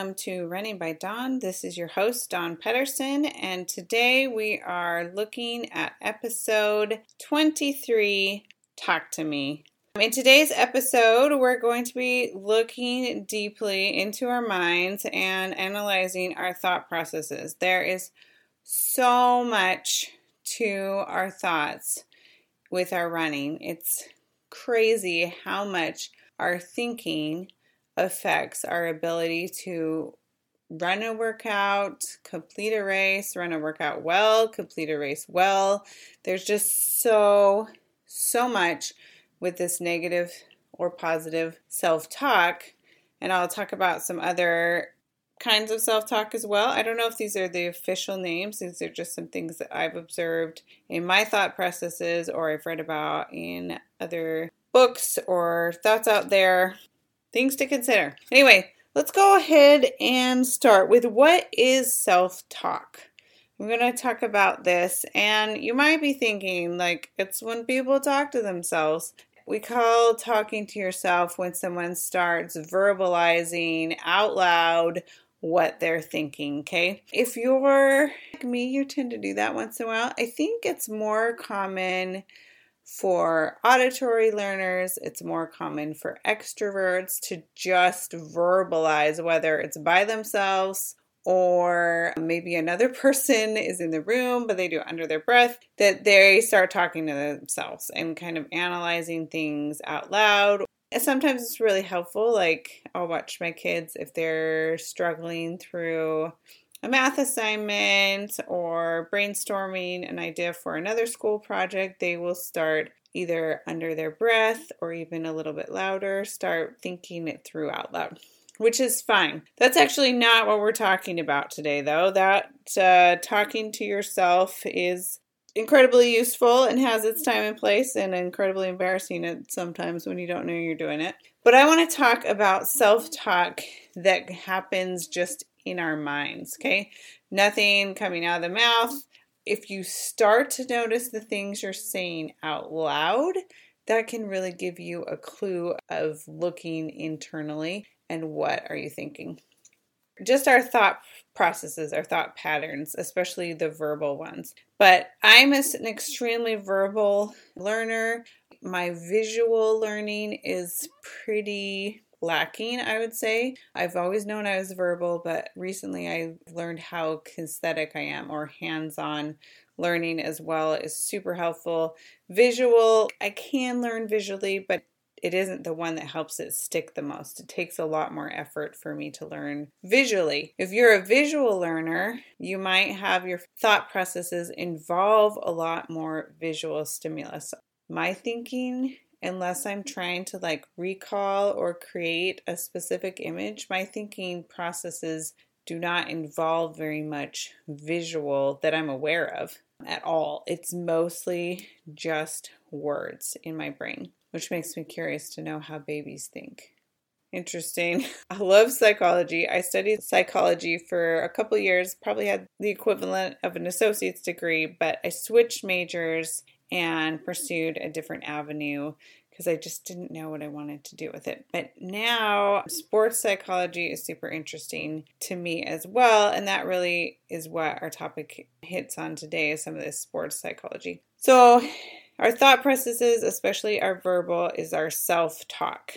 welcome to Running by Dawn. This is your host, Dawn Pedersen, and today we are looking at episode 23 Talk to Me. In today's episode, we're going to be looking deeply into our minds and analyzing our thought processes. There is so much to our thoughts with our running. It's crazy how much our thinking affects our ability to run a workout, complete a race, run a workout well, complete a race well. There's just so, so much with this negative or positive self talk. And I'll talk about some other kinds of self talk as well. I don't know if these are the official names, these are just some things that I've observed in my thought processes or I've read about in other books or thoughts out there things to consider. Anyway, let's go ahead and start with what is self talk. I'm going to talk about this, and you might be thinking, like, it's when people talk to themselves. We call talking to yourself when someone starts verbalizing out loud what they're thinking, okay? If you're like me, you tend to do that once in a while. I think it's more common for auditory learners, it's more common for extroverts to just verbalize, whether it's by themselves or maybe another person is in the room, but they do it under their breath, that they start talking to themselves and kind of analyzing things out loud. sometimes it's really helpful. Like, I'll watch my kids if they're struggling through a math assignment or brainstorming an idea for another school project, they will start either under their breath or even a little bit louder, start thinking it through out loud, which is fine. That's actually not what we're talking about today, though. That uh, talking to yourself is incredibly useful and has its time and place and incredibly embarrassing at sometimes when you don't know you're doing it. But I want to talk about self-talk that happens just in our minds, okay? Nothing coming out of the mouth. If you start to notice the things you're saying out loud, that can really give you a clue of looking internally and what are you thinking. Just our thought processes, our thought patterns, especially the verbal ones. But I'm an extremely verbal learner. My visual learning is pretty lacking, I would say. I've always known I was verbal, but recently I learned how kinesthetic I am or hands on learning as well is super helpful. Visual, I can learn visually, but it isn't the one that helps it stick the most. It takes a lot more effort for me to learn visually. If you're a visual learner, you might have your thought processes involve a lot more visual stimulus. My thinking unless I'm trying to like recall or create a specific image, my thinking processes do not involve very much visual that I'm aware of at all. It's mostly just words in my brain, which makes me curious to know how babies think. Interesting. I love psychology. I studied psychology for a couple years, probably had the equivalent of an associate's degree, but I switched majors and pursued a different avenue because I just didn't know what I wanted to do with it. But now, sports psychology is super interesting to me as well, and that really is what our topic hits on today is some of this sports psychology. So, our thought processes, especially our verbal, is our self talk.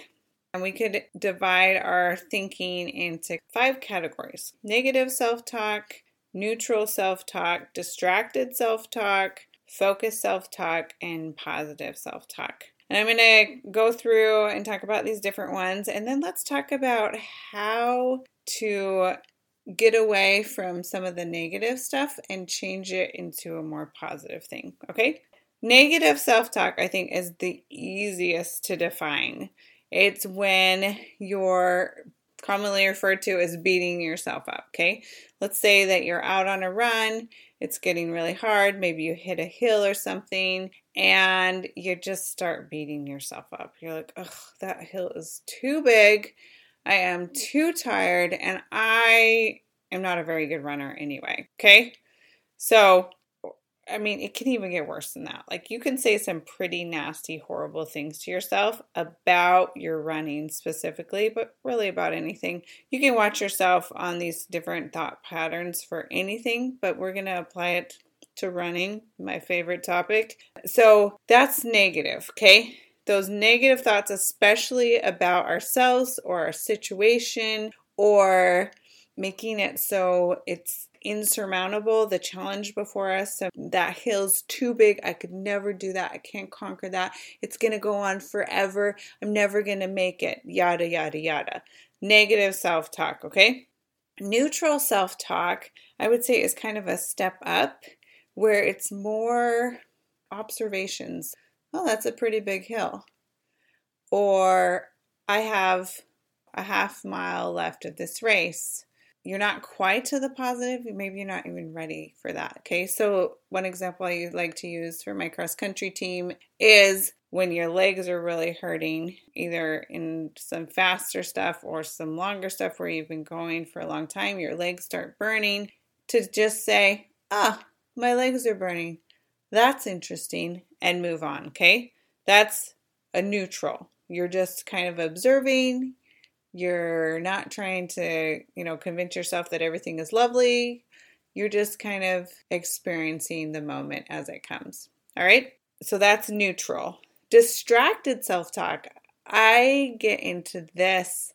And we could divide our thinking into five categories negative self talk, neutral self talk, distracted self talk, focused self talk, and positive self talk. And I'm going to go through and talk about these different ones. And then let's talk about how to get away from some of the negative stuff and change it into a more positive thing. Okay? Negative self talk, I think, is the easiest to define. It's when you're commonly referred to as beating yourself up. Okay? Let's say that you're out on a run it's getting really hard. Maybe you hit a hill or something and you just start beating yourself up. You're like, ugh, that hill is too big. I am too tired and I am not a very good runner anyway. Okay. So I mean, it can even get worse than that. Like, you can say some pretty nasty, horrible things to yourself about your running specifically, but really about anything. You can watch yourself on these different thought patterns for anything, but we're going to apply it to running, my favorite topic. So, that's negative, okay? Those negative thoughts, especially about ourselves or our situation, or making it so it's insurmountable, the challenge before us. So that hill's too big. I could never do that. I can't conquer that. It's going to go on forever. I'm never going to make it. Yada, yada, yada. Negative self talk, okay? Neutral self talk, I would say, is kind of a step up where it's more observations. Oh, that's a pretty big hill. Or I have a half mile left of this race you're not quite to the positive, maybe you're not even ready for that. Okay, so one example I like to use for my cross country team is when your legs are really hurting, either in some faster stuff or some longer stuff where you've been going for a long time, your legs start burning, to just say, ah, my legs are burning. That's interesting, and move on. Okay, that's a neutral. You're just kind of observing, you're not trying to, you know, convince yourself that everything is lovely. You're just kind of experiencing the moment as it comes. All right? So that's neutral. Distracted self talk. I get into this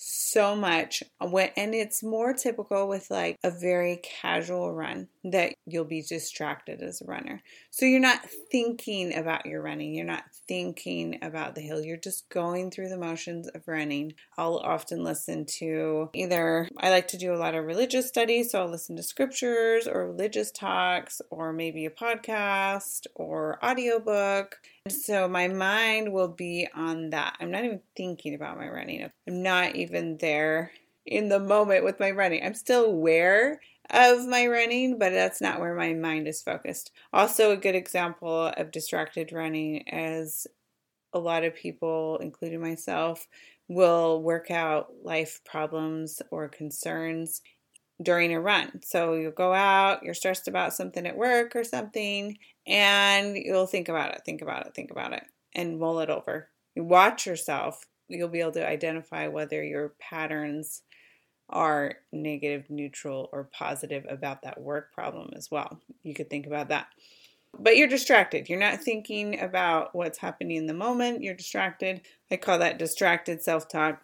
so much when and it's more typical with like a very casual run that you'll be distracted as a runner. So you're not thinking about your running, you're not thinking about the hill, you're just going through the motions of running. I'll often listen to either I like to do a lot of religious studies, so I'll listen to scriptures or religious talks or maybe a podcast or audiobook so my mind will be on that. I'm not even thinking about my running. I'm not even there in the moment with my running. I'm still aware of my running, but that's not where my mind is focused. Also, a good example of distracted running is a lot of people, including myself, will work out life problems or concerns during a run. So you'll go out, you're stressed about something at work or something, and you'll think about it, think about it, think about it, and mull it over. You watch yourself, you'll be able to identify whether your patterns are negative, neutral, or positive about that work problem as well. You could think about that. But you're distracted. You're not thinking about what's happening in the moment. You're distracted. I call that distracted self talk,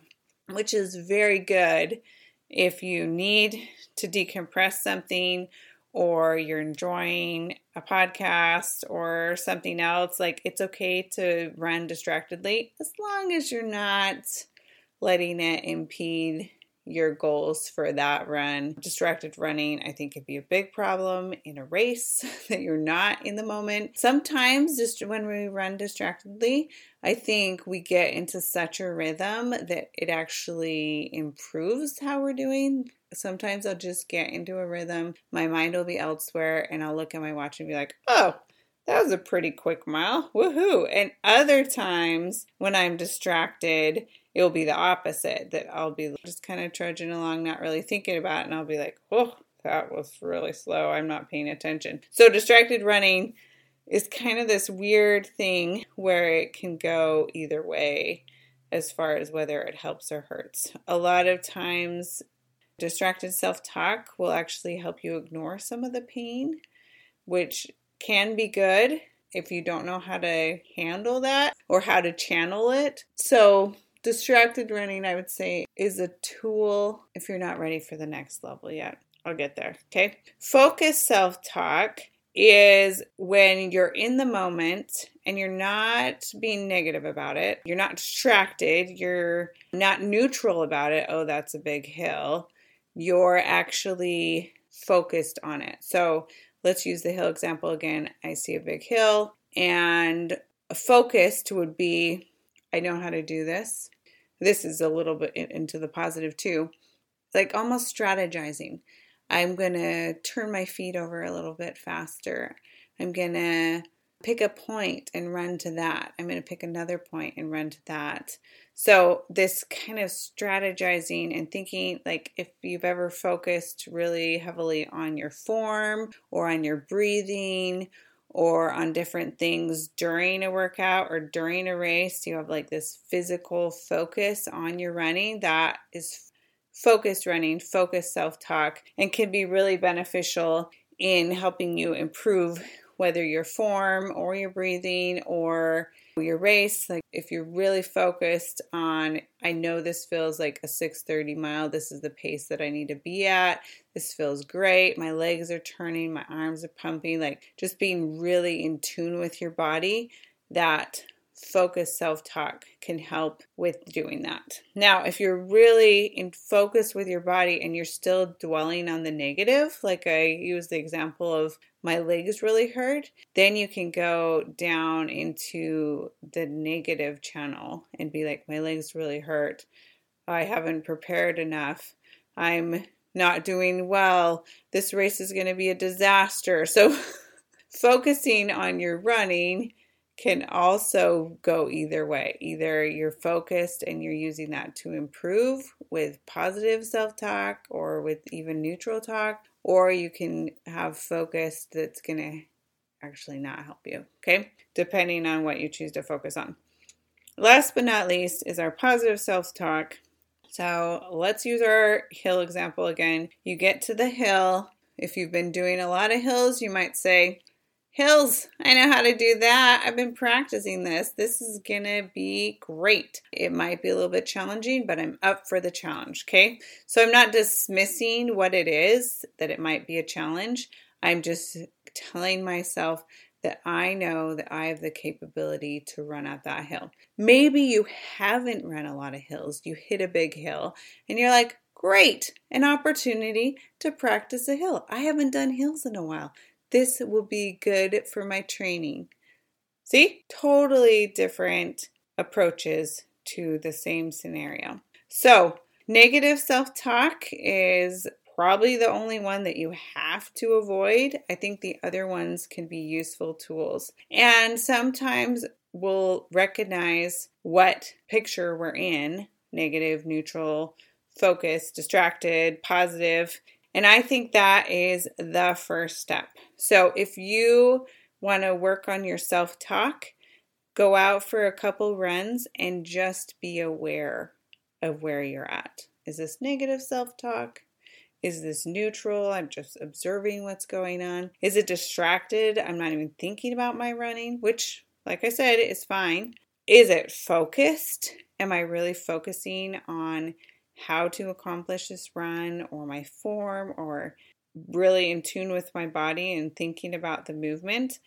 which is very good if you need to decompress something or you're enjoying a podcast or something else, like it's okay to run distractedly as long as you're not letting it impede your goals for that run. Distracted running, I think, could be a big problem in a race that you're not in the moment. Sometimes, just when we run distractedly, I think we get into such a rhythm that it actually improves how we're doing. Sometimes I'll just get into a rhythm, my mind will be elsewhere, and I'll look at my watch and be like, oh, that was a pretty quick mile. Woohoo. And other times when I'm distracted, it'll be the opposite that I'll be just kind of trudging along, not really thinking about it, and I'll be like, oh, that was really slow. I'm not paying attention. So, distracted running is kind of this weird thing where it can go either way as far as whether it helps or hurts. A lot of times, distracted self talk will actually help you ignore some of the pain, which can be good if you don't know how to handle that or how to channel it. So, Distracted running, I would say, is a tool if you're not ready for the next level yet. I'll get there. Okay. Focus self talk is when you're in the moment and you're not being negative about it. You're not distracted. You're not neutral about it. Oh, that's a big hill. You're actually focused on it. So let's use the hill example again. I see a big hill, and focused would be I know how to do this this is a little bit into the positive too, like almost strategizing. I'm going to turn my feet over a little bit faster. I'm going to pick a point and run to that. I'm going to pick another point and run to that. So, this kind of strategizing and thinking like if you've ever focused really heavily on your form or on your breathing or on different things during a workout or during a race, you have like this physical focus on your running that is focused running, focused self talk, and can be really beneficial in helping you improve whether your form or your breathing or your race like if you're really focused on i know this feels like a 630 mile. This is the pace that i need to be at. This feels great. My legs are turning. My arms are pumping. Like just being really in tune with your body that focused self talk can help with doing that. Now, if you're really in focus with your body and you're still dwelling on the negative, like I use the example of my legs really hurt, then you can go down into the negative channel and be like, my legs really hurt. I haven't prepared enough. I'm not doing well. This race is going to be a disaster. So, focusing on your running can also go either way. Either you're focused and you're using that to improve with positive self talk or with even neutral talk, or you can have focus that's going to actually not help you, okay? Depending on what you choose to focus on. Last but not least is our positive self talk. So let's use our hill example again. You get to the hill. If you've been doing a lot of hills, you might say, Hills, I know how to do that. I've been practicing this. This is gonna be great. It might be a little bit challenging, but I'm up for the challenge, okay? So I'm not dismissing what it is, that it might be a challenge. I'm just telling myself that I know that I have the capability to run up that hill. Maybe you haven't run a lot of hills, you hit a big hill, and you're like, great, an opportunity to practice a hill. I haven't done hills in a while. This will be good for my training. See? Totally different approaches to the same scenario. So, negative self talk is probably the only one that you have to avoid. I think the other ones can be useful tools. And sometimes we'll recognize what picture we're in negative, neutral, focused, distracted, positive, and I think that is the first step. So if you want to work on your self talk, go out for a couple runs and just be aware of where you're at. Is this negative self talk? Is this neutral? I'm just observing what's going on. Is it distracted? I'm not even thinking about my running, which, like I said, is fine. Is it focused? Am I really focusing on how to accomplish this run or my form or really in tune with my body and thinking about the movement?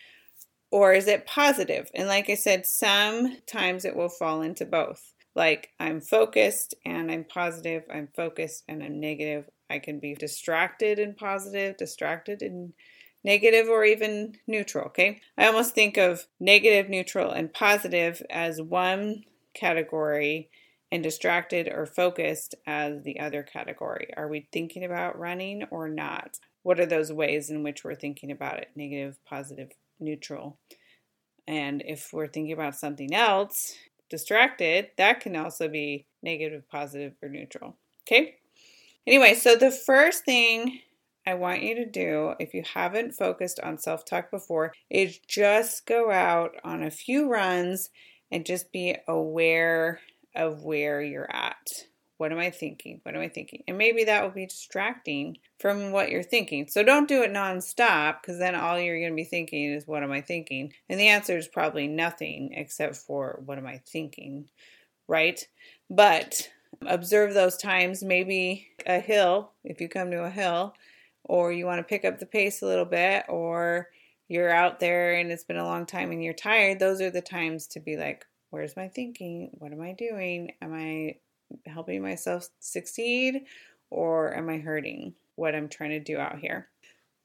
Or is it positive? And like I said, sometimes it will fall into both. Like I'm focused and I'm positive, I'm focused and I'm negative. I can be distracted and positive, distracted and negative, or even neutral. Okay. I almost think of negative, neutral, and positive as one category and distracted or focused as the other category. Are we thinking about running or not? What are those ways in which we're thinking about it? Negative, positive, neutral. And if we're thinking about something else, distracted, that can also be negative, positive, or neutral. Okay? Anyway, so the first thing I want you to do, if you haven't focused on self talk before, is just go out on a few runs and just be aware of where you're at. What am I thinking? What am I thinking? And maybe that will be distracting from what you're thinking. So don't do it nonstop because then all you're going to be thinking is, What am I thinking? And the answer is probably nothing except for, What am I thinking? Right? But observe those times, maybe a hill, if you come to a hill, or you want to pick up the pace a little bit, or you're out there and it's been a long time and you're tired, those are the times to be like, Where's my thinking? What am I doing? Am I helping myself succeed or am I hurting what I'm trying to do out here?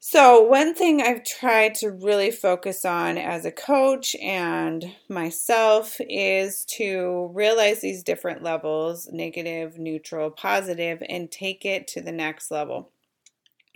So, one thing I've tried to really focus on as a coach and myself is to realize these different levels negative, neutral, positive and take it to the next level.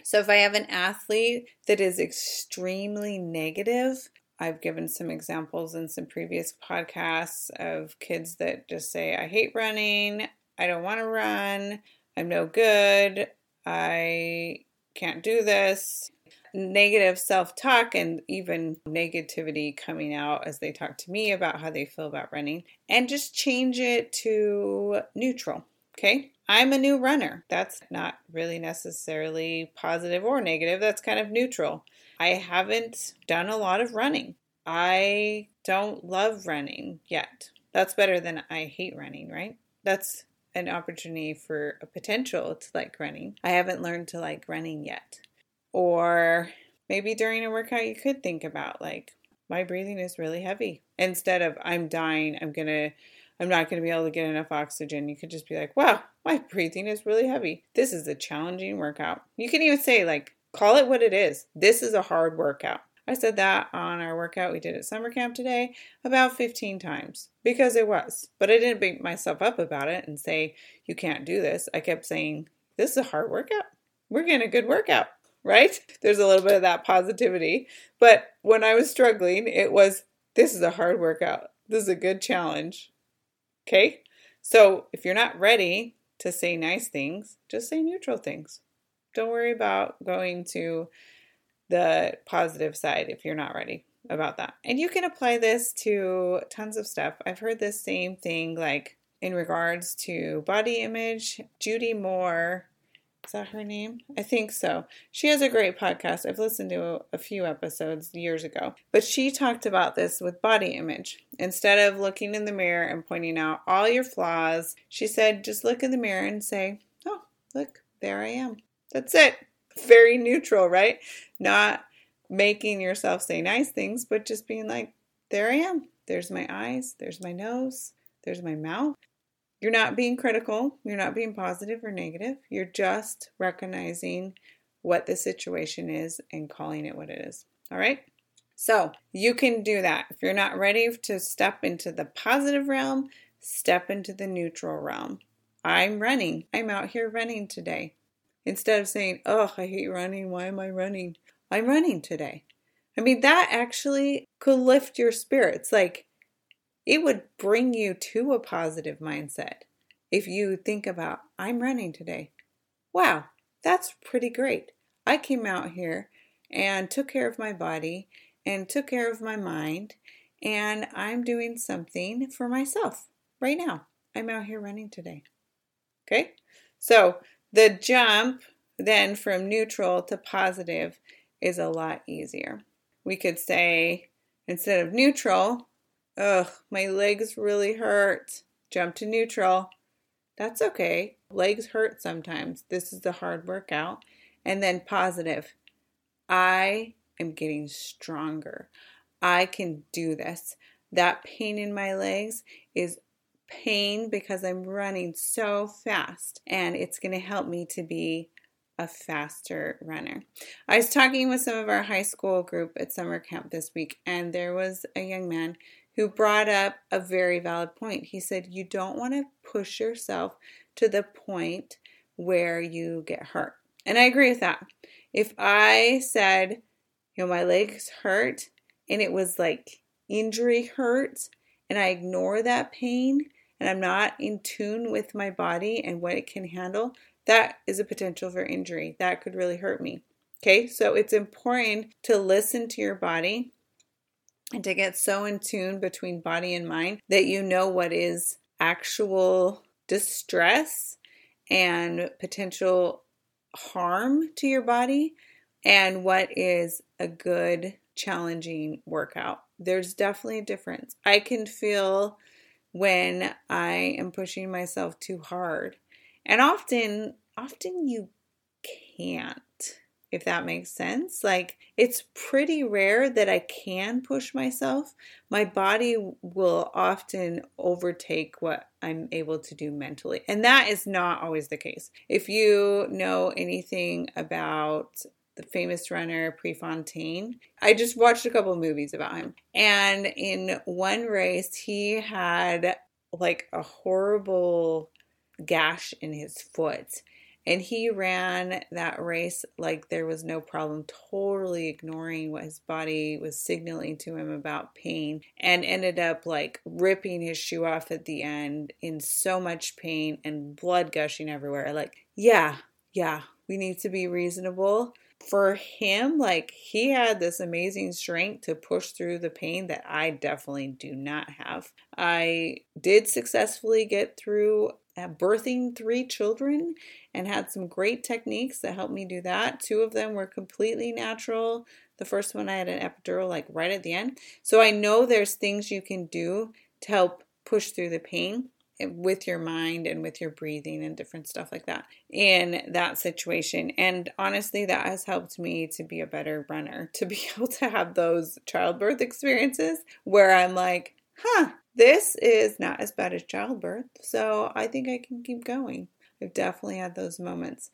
So, if I have an athlete that is extremely negative, I've given some examples in some previous podcasts of kids that just say, I hate running, I don't want to run, I'm no good, I can't do this. Negative self talk and even negativity coming out as they talk to me about how they feel about running, and just change it to neutral. Okay, I'm a new runner. That's not really necessarily positive or negative, that's kind of neutral. I haven't done a lot of running. I don't love running yet. That's better than I hate running, right? That's an opportunity for a potential to like running. I haven't learned to like running yet. Or maybe during a workout, you could think about like, my breathing is really heavy. Instead of I'm dying, I'm going to, I'm not going to be able to get enough oxygen. You could just be like, wow, my breathing is really heavy. This is a challenging workout. You can even say, like, call it what it is. This is a hard workout. I said that on our workout we did at summer camp today about 15 times because it was. But I didn't beat myself up about it and say, you can't do this. I kept saying, this is a hard workout. We're getting a good workout, right? There's a little bit of that positivity. But when I was struggling, it was, this is a hard workout. This is a good challenge. Okay? So if you're not ready to say nice things, just say neutral things. Don't worry about going to the positive side if you're not ready about that. And you can apply this to tons of stuff. I've heard this same thing like in regards to body image. Judy Moore, is that her name? I think so. She has a great podcast. I've listened to a few episodes years ago. But she talked about this with body image. Instead of looking in the mirror and pointing out all your flaws, she said just look in the mirror and say, "Oh, look, there I am." That's it. Very neutral, right? Not making yourself say nice things, but just being like, there I am. There's my eyes, there's my nose, there's my mouth. You're not being critical, you're not being positive or negative. You're just recognizing what the situation is and calling it what it is. All right? So you can do that. If you're not ready to step into the positive realm, step into the neutral realm. I'm running. I'm out here running today. Instead of saying, oh, I hate running. Why am I running? I'm running today. I mean, that actually could lift your spirits. Like, it would bring you to a positive mindset if you think about, I'm running today. Wow, that's pretty great. I came out here and took care of my body and took care of my mind, and I'm doing something for myself right now. I'm out here running today. Okay? So the jump then from neutral to positive is a lot easier. We could say, instead of neutral, ugh, my legs really hurt. Jump to neutral. That's okay. Legs hurt sometimes. This is a hard workout. And then positive. I am getting stronger. I can do this. That pain in my legs is pain because I'm running so fast and it's going to help me to be a faster runner. I was talking with some of our high school group at summer camp this week and there was a young man who brought up a very valid point. He said, You don't want to push yourself to the point where you get hurt. And I agree with that. If I said, you know, my legs hurt and it was like injury hurt and I ignore that pain and I'm not in tune with my body and what it can handle, that is a potential for injury. That could really hurt me. Okay, so it's important to listen to your body and to get so in tune between body and mind that you know what is actual distress and potential harm to your body and what is a good challenging workout. There's definitely a difference. I can feel when I am pushing myself too hard. And often, often you can't, if that makes sense. Like, it's pretty rare that I can push myself. My body will often overtake what I'm able to do mentally. And that is not always the case. If you know anything about the famous runner Prefontaine. I just watched a couple movies about him. And in one race, he had like a horrible gash in his foot. And he ran that race like there was no problem, totally ignoring what his body was signaling to him about pain, and ended up like ripping his shoe off at the end in so much pain and blood gushing everywhere. Like, yeah, yeah, we need to be reasonable for him, like he had this amazing strength to push through the pain that I definitely do not have. I did successfully get through uh, birthing three children and had some great techniques that helped me do that. Two of them were completely natural. The first one I had an epidural like right at the end. So I know there's things you can do to help push through the pain with your mind and with your breathing and different stuff like that in that situation. And honestly, that has helped me to be a better runner, to be able to have those childbirth experiences where I'm like, huh, this is not as bad as childbirth. So I think I can keep going. I've definitely had those moments.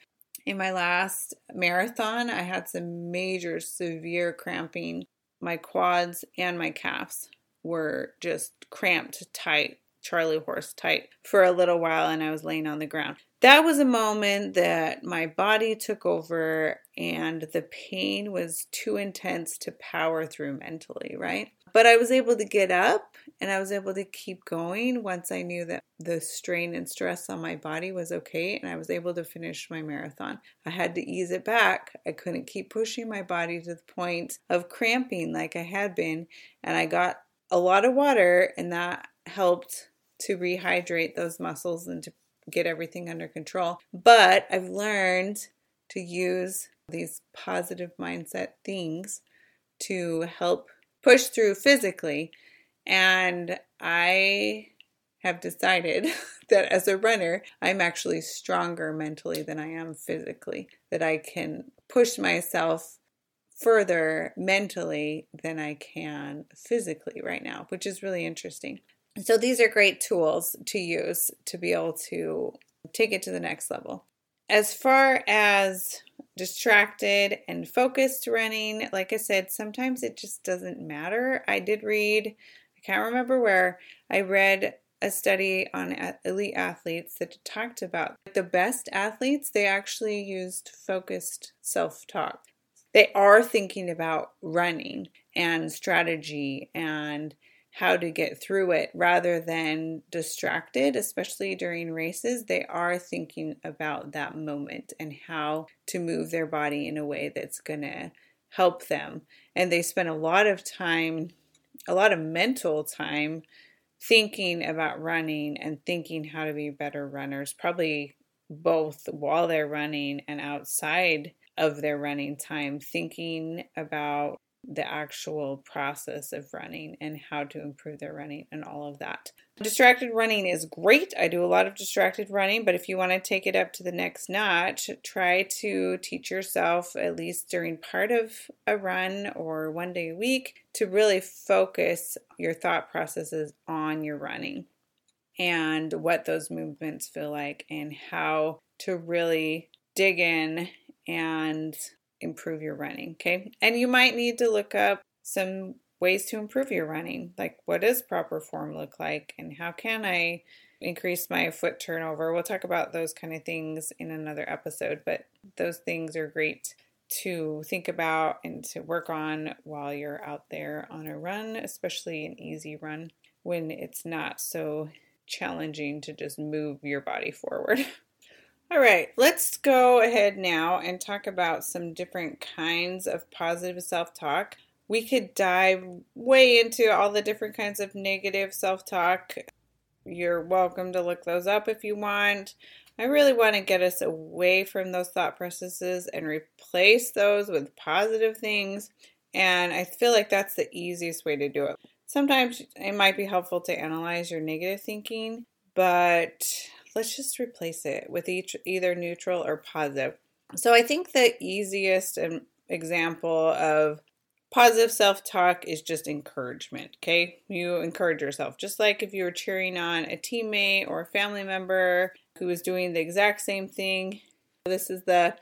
In my last marathon, I had some major severe cramping. My quads and my calves were just cramped tight Charlie horse tight for a little while and I was laying on the ground. That was a moment that my body took over and the pain was too intense to power through mentally, right? But I was able to get up and I was able to keep going once I knew that the strain and stress on my body was okay and I was able to finish my marathon. I had to ease it back. I couldn't keep pushing my body to the point of cramping like I had been. And I got a lot of water and that helped to rehydrate those muscles and to get everything under control. But I've learned to use these positive mindset things to help push through physically. And I have decided that as a runner, I'm actually stronger mentally than I am physically, that I can push myself further mentally than I can physically right now, which is really interesting. So these are great tools to use to be able to take it to the next level. As far as distracted and focused running, like I said, sometimes it just doesn't matter. I did read, I can't remember where, I read a study on elite athletes that talked about the best athletes, they actually used focused self talk. They are thinking about running and strategy and how to get through it rather than distracted, especially during races. They are thinking about that moment and how to move their body in a way that's going to help them. And they spend a lot of time, a lot of mental time thinking about running and thinking how to be better runners, probably both while they're running and outside of their running time, thinking about the actual process of running and how to improve their running and all of that. Distracted running is great. I do a lot of distracted running, but if you want to take it up to the next notch, try to teach yourself, at least during part of a run or one day a week, to really focus your thought processes on your running and what those movements feel like and how to really dig in and improve your running. Okay. And you might need to look up some ways to improve your running. Like, what does proper form look like? And how can I increase my foot turnover? We'll talk about those kind of things in another episode, but those things are great to think about and to work on while you're out there on a run, especially an easy run when it's not so challenging to just move your body forward. All right, let's go ahead now and talk about some different kinds of positive self talk. We could dive way into all the different kinds of negative self talk. You're welcome to look those up if you want. I really want to get us away from those thought processes and replace those with positive things. And I feel like that's the easiest way to do it. Sometimes it might be helpful to analyze your negative thinking, but let's just replace it with each either neutral or positive. So I think the easiest um, example of positive self-talk is just encouragement, okay? You encourage yourself just like if you were cheering on a teammate or a family member who is doing the exact same thing. This is the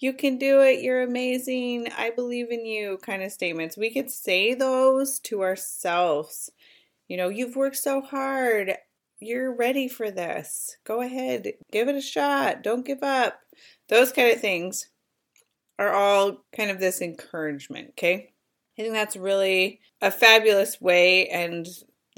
you can do it, you're amazing, I believe in you kind of statements. We could say those to ourselves. You know, you've worked so hard you're ready for this. Go ahead, give it a shot. Don't give up. those kind of things are all kind of this encouragement, okay? I think that's really a fabulous way and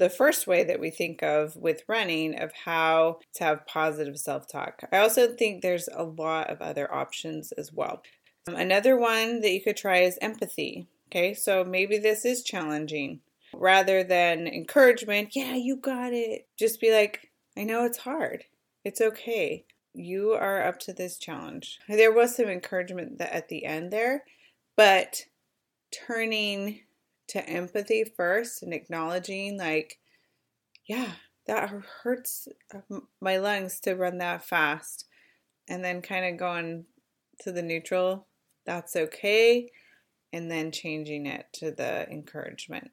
the first way that we think of with running of how to have positive self talk. I also think there's a lot of other options as well. Um, another one that you could try is empathy. Okay, so maybe this is challenging. Rather than encouragement, yeah, you got it, just be like, I know it's hard. It's okay. You are up to this challenge. There was some encouragement at the end there, but turning to empathy first and acknowledging, like, yeah, that hurts uh, my lungs to run that fast. And then kind of going to the neutral, that's okay. And then changing it to the encouragement.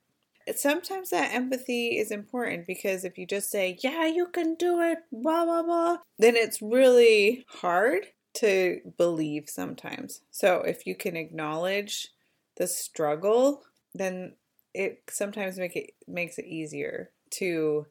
Sometimes that empathy is important because if you just say, yeah, you can do it, blah, blah, blah, then it's really hard to believe sometimes. So if you can acknowledge the struggle, then it sometimes make it makes it easier to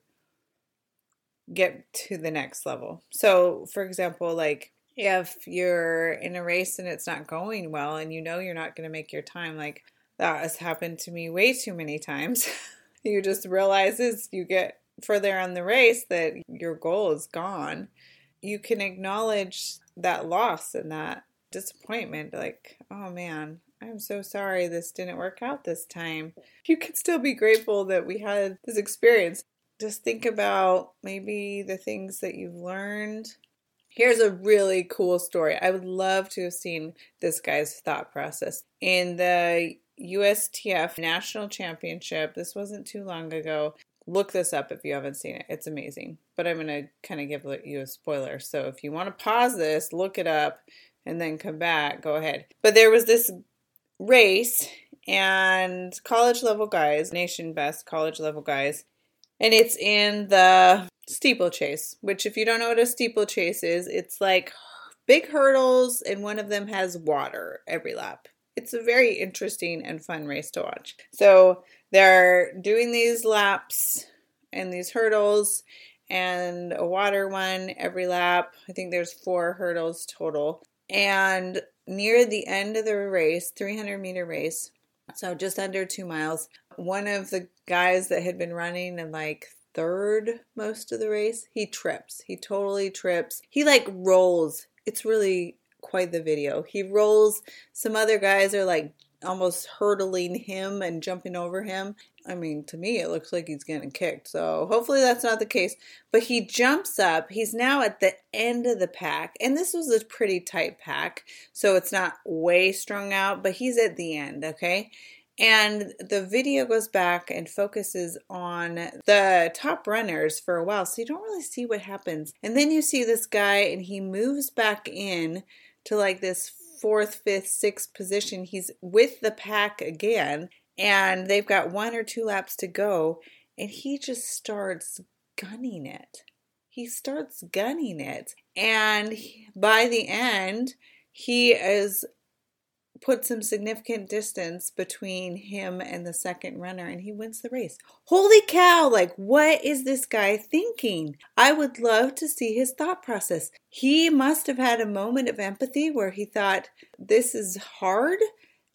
get to the next level. So, for example, like if you're in a race and it's not going well and you know you're not going to make your time, like that has happened to me way too many times. you just realize as you get further on the race that your goal is gone. You can acknowledge that loss and that disappointment like, oh man, I'm so sorry this didn't work out this time. You can still be grateful that we had this experience. Just think about maybe the things that you've learned. Here's a really cool story. I would love to have seen this guy's thought process. In the USTF National Championship, this wasn't too long ago. Look this up if you haven't seen it. It's amazing. But I'm going to kind of give you a spoiler. So if you want to pause this, look it up, and then come back, go ahead. But there was this race and college level guys, nation best college level guys. And it's in the steeplechase, which, if you don't know what a steeplechase is, it's like big hurdles, and one of them has water every lap. It's a very interesting and fun race to watch. So they're doing these laps and these hurdles, and a water one every lap. I think there's four hurdles total. And near the end of the race, 300 meter race, so just under two miles, one of the guys that had been running in like third most of the race, he trips. He totally trips. He like rolls. It's really quite the video. He rolls. Some other guys are like almost hurdling him and jumping over him. I mean, to me, it looks like he's getting kicked. So hopefully that's not the case. But he jumps up. He's now at the end of the pack. And this was a pretty tight pack. So it's not way strung out, but he's at the end, okay? And the video goes back and focuses on the top runners for a while. So you don't really see what happens. And then you see this guy and he moves back in to like this fourth, fifth, sixth position. He's with the pack again, and they've got one or two laps to go, and he just starts gunning it. He starts gunning it. And by the end, he is put some significant distance between him and the second runner and he wins the race. Holy cow, like what is this guy thinking? I would love to see his thought process. He must have had a moment of empathy where he thought this is hard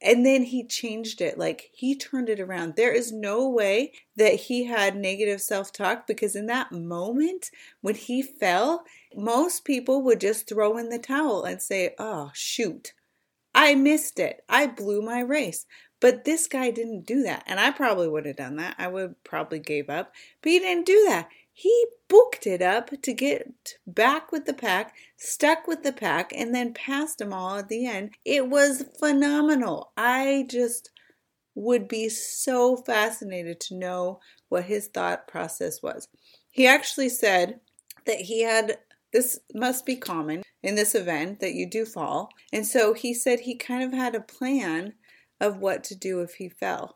and then he changed it like he turned it around there is no way that he had negative self-talk because in that moment when he fell most people would just throw in the towel and say oh shoot I missed it. I blew my race. But this guy didn't do that. And I probably would have done that. I would probably gave up. But he didn't do that. He booked it up to get back with the pack, stuck with the pack, and then passed them all at the end. It was phenomenal. I just would be so fascinated to know what his thought process was. He actually said that he had this must be common in this event that you do fall. And so he said he kind of had a plan of what to do if he fell.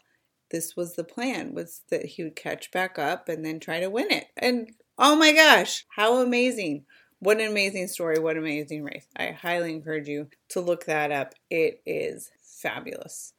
This was the plan was that he would catch back up and then try to win it. And oh my gosh, how amazing. What an amazing story. What an amazing race. I highly encourage you to look that up. It is fabulous.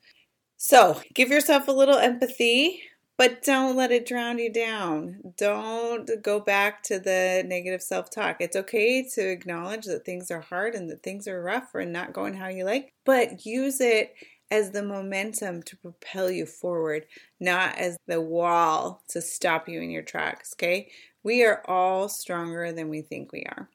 So, give yourself a little empathy but don't let it drown you down. Don't go back to the negative self talk. It's okay to acknowledge that things are hard and that things are rough or not going how you like, but use it as the momentum to propel you forward, not as the wall to stop you in your tracks. Okay. We are all stronger than we think we are.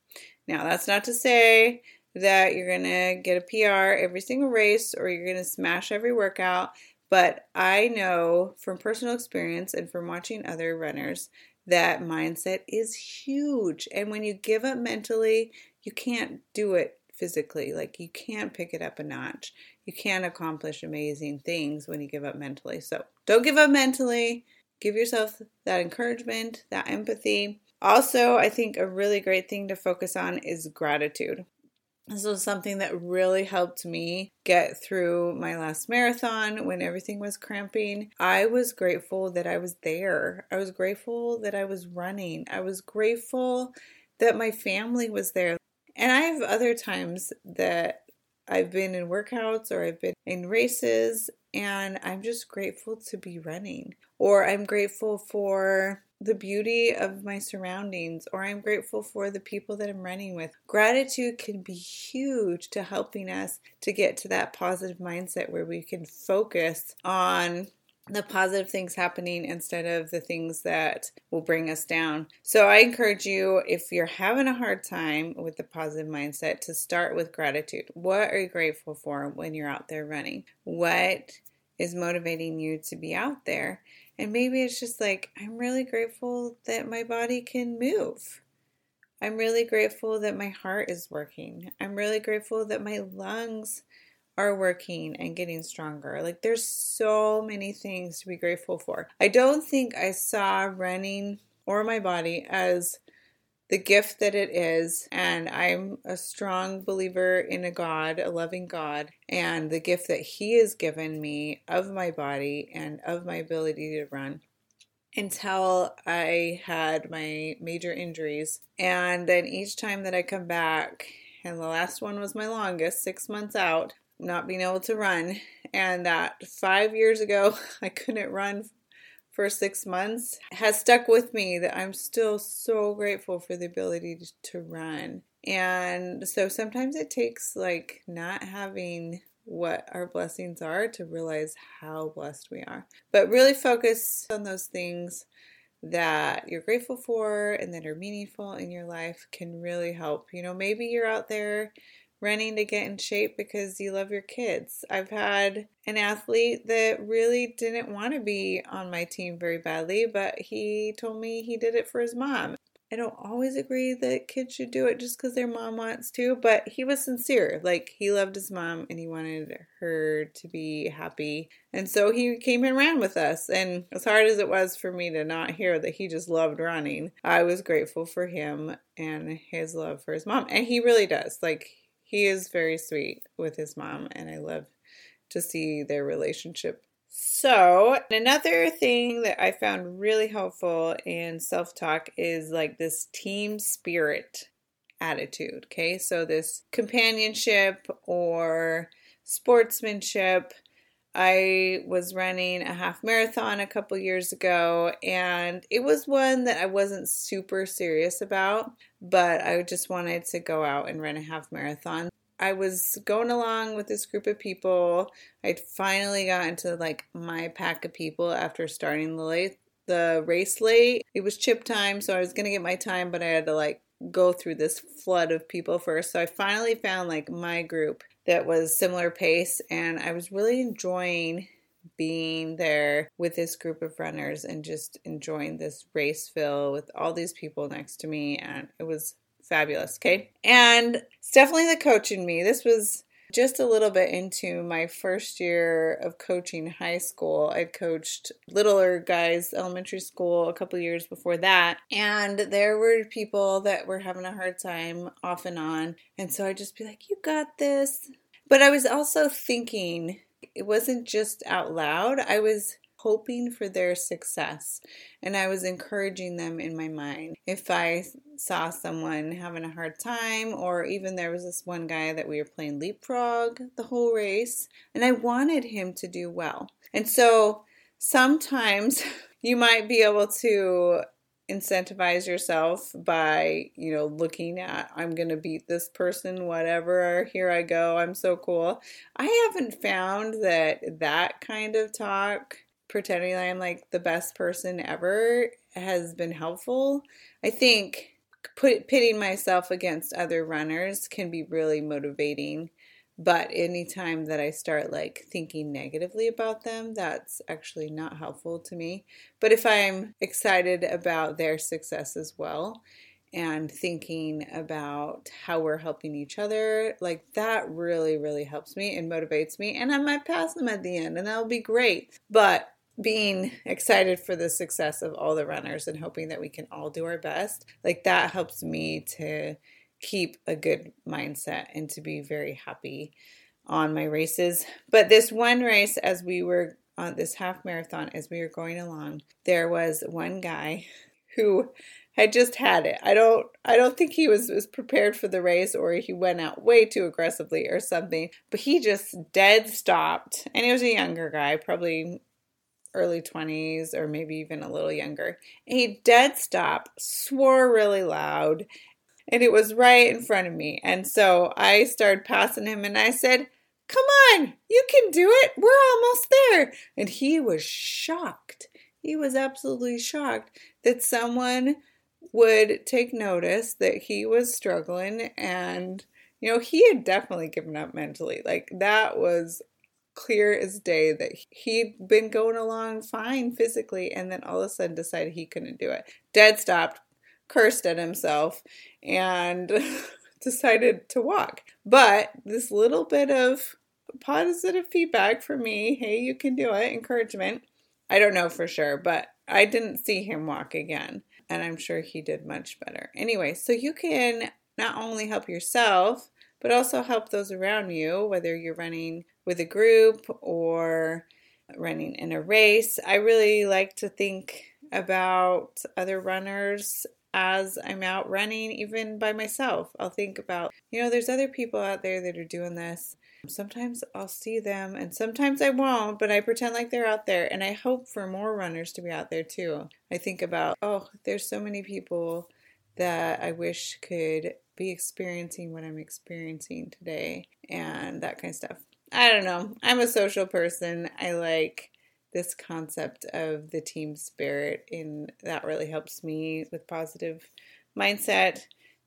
Now, that's not to say that you're to get a PR every single race or you're to smash every workout. But I know from personal experience and from watching other runners that mindset is huge. And when you give up mentally, you can't do it physically. Like you can't pick it up a notch. You can't accomplish amazing things when you give up mentally. So don't give up mentally. Give yourself that encouragement, that empathy. Also, I think a really great thing to focus on is gratitude. This was something that really helped me get through my last marathon when everything was cramping. I was grateful that I was there. I was grateful that I was running. I was grateful that my family was there. And I have other times that I've been in workouts or I've been in races and I'm just grateful to be running. Or I'm grateful for the beauty of my surroundings, or I'm grateful for the people that I'm running with. Gratitude can be huge to helping us to get to that positive mindset where we can focus on the positive things happening instead of the things that will bring us down. So I encourage you if you're having a hard time with the positive mindset to start with gratitude. What are you grateful for when you're out there running? What is motivating you to be out there? And maybe it's just like, I'm really grateful that my body can move. I'm really grateful that my heart is working. I'm really grateful that my lungs are working and getting stronger. Like, there's so many things to be grateful for. I don't think I saw running or my body as the gift that it is. And I'm a strong believer in a God, a loving God, and the gift that He has given me of my body and of my ability to run until I had my major injuries. And then each time that I come back, and the last one was my longest, six months out, not being able to run. And that five years ago, I couldn't run for six months has stuck with me that I'm still so grateful for the ability to run. And so sometimes it takes like not having what our blessings are to realize how blessed we are. But really focus on those things that you're grateful for and that are meaningful in your life can really help. You know, maybe you're out there running to get in shape because you love your kids. I've had an athlete that really didn't want to be on my team very badly, but he told me he did it for his mom. I don't always agree that kids should do it just because their mom wants to, but he was sincere. Like, he loved his mom and he wanted her to be happy. And so he came and ran with us. And as hard as it was for me to not hear that he just loved running, I was grateful for him and his love for his mom. And he really does. Like, he is very sweet with his mom, and I love to see their relationship. So, another thing that I found really helpful in self talk is like this team spirit attitude. Okay, so this companionship or sportsmanship I was running a half marathon a couple years ago, and it was one that I wasn't super serious about, but I just wanted to go out and run a half marathon. I was going along with this group of people. I'd finally gotten to like my pack of people after starting the late, the race late. It was chip time, so I was gonna get my time, but I had to like go through this flood of people first. So I finally found like my group that was similar pace and I was really enjoying being there with this group of runners and just enjoying this race fill with all these people next to me and it was fabulous okay? And it's definitely the coach in me. This was just a little bit into my first year of coaching high school. I'd coached littler guys, elementary school, a couple years before that. And there were people that were having a hard time off and on. And so I'd just be like, You got this. But I was also thinking, it wasn't just out loud. I was hoping for their success and I was encouraging them in my mind. If I saw someone having a hard time, or even there was this one guy that we were playing leapfrog the whole race, and I wanted him to do well. And so sometimes you might be able to incentivize yourself by, you know, looking at, I'm to beat this person, whatever, here I go, I'm so cool. I haven't found that that kind of talk, pretending that I'm like the best person ever, has been helpful. I think put, pitting myself against other runners can be really motivating but anytime that I start like thinking negatively about them, that's actually not helpful to me. But if I'm excited about their success as well and thinking about how we're helping each other, like that really, really helps me and motivates me. And I might pass them at the end and that'll be great. But being excited for the success of all the runners and hoping that we can all do our best, like that helps me to keep a good mindset and to be very happy on my races. But this one race, as we were on this half marathon, as we were going along, there was one guy who had just had it. I don't I don't think he was, was prepared for the race or he went out way too aggressively or something. But he just dead stopped. And he was a younger guy, probably early 20s or maybe even a little younger. And he dead stop, swore really loud, and it was right in front of me. And so I started passing him and I said, Come on, you can do it. We're almost there. And he was shocked. He was absolutely shocked that someone would take notice that he was struggling and you know he had definitely given up mentally like that was clear as day that he'd been going along fine physically and then all of a sudden decided he couldn't do it dead stopped cursed at himself and decided to walk. But this little bit of positive feedback for me hey, you can do it, encouragement. I don't know for sure, but I didn't see him walk again. And I'm sure he did much better. Anyway, so you can not only help yourself, but also help those around you, whether you're running with a group or running in a race. I really like to think about other runners as I'm out running, even by myself. I'll think about, you know, there's other people out there that are doing this. Sometimes I'll see them and sometimes I won't, but I pretend like they're out there. And I hope for more runners to be out there too. I think about, oh, there's so many people that I wish could be experiencing what I'm experiencing today and that kind of stuff. I don't know. I'm a social person. I like this concept of the team spirit and that really helps me with positive mindset.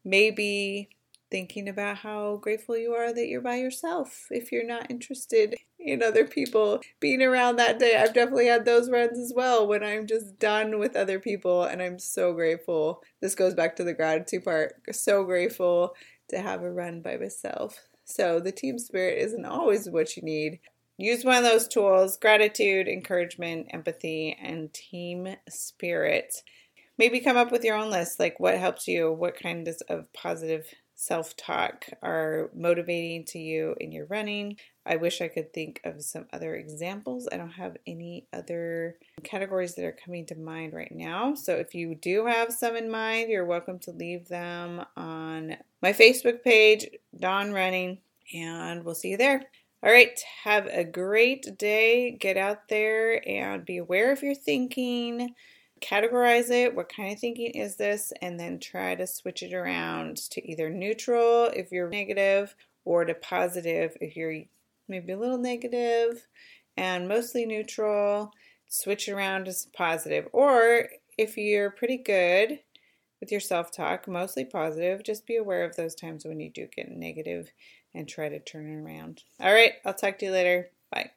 Maybe thinking about how grateful you are that you're by yourself if you're not interested in other people being around that day. I've definitely had those runs as well when i'm just done with other people and i'm so grateful. This goes back to the gratitude part. So grateful to have a run by myself so the team spirit isn't always what you need use one of those tools gratitude, encouragement, empathy, and team spirit. Maybe come up with your own list like what helps you, what kinds of positive self talk are motivating to you in your running. I wish I could think of some other examples. I don't have any other categories that are coming to mind right now. So if you do have some in mind, you're welcome to leave them on my Facebook page, Dawn Running, and we'll see you there. All right, have a great day. Get out there and be aware of your thinking. Categorize it. What kind of thinking is this? And then try to switch it around to either neutral if you're negative or to positive if you're maybe a little negative and mostly neutral. Switch it around to positive. Or if you're pretty good with your self talk, mostly positive, just be aware of those times when you do get negative and try to turn it around. All right, I'll talk to you later. Bye.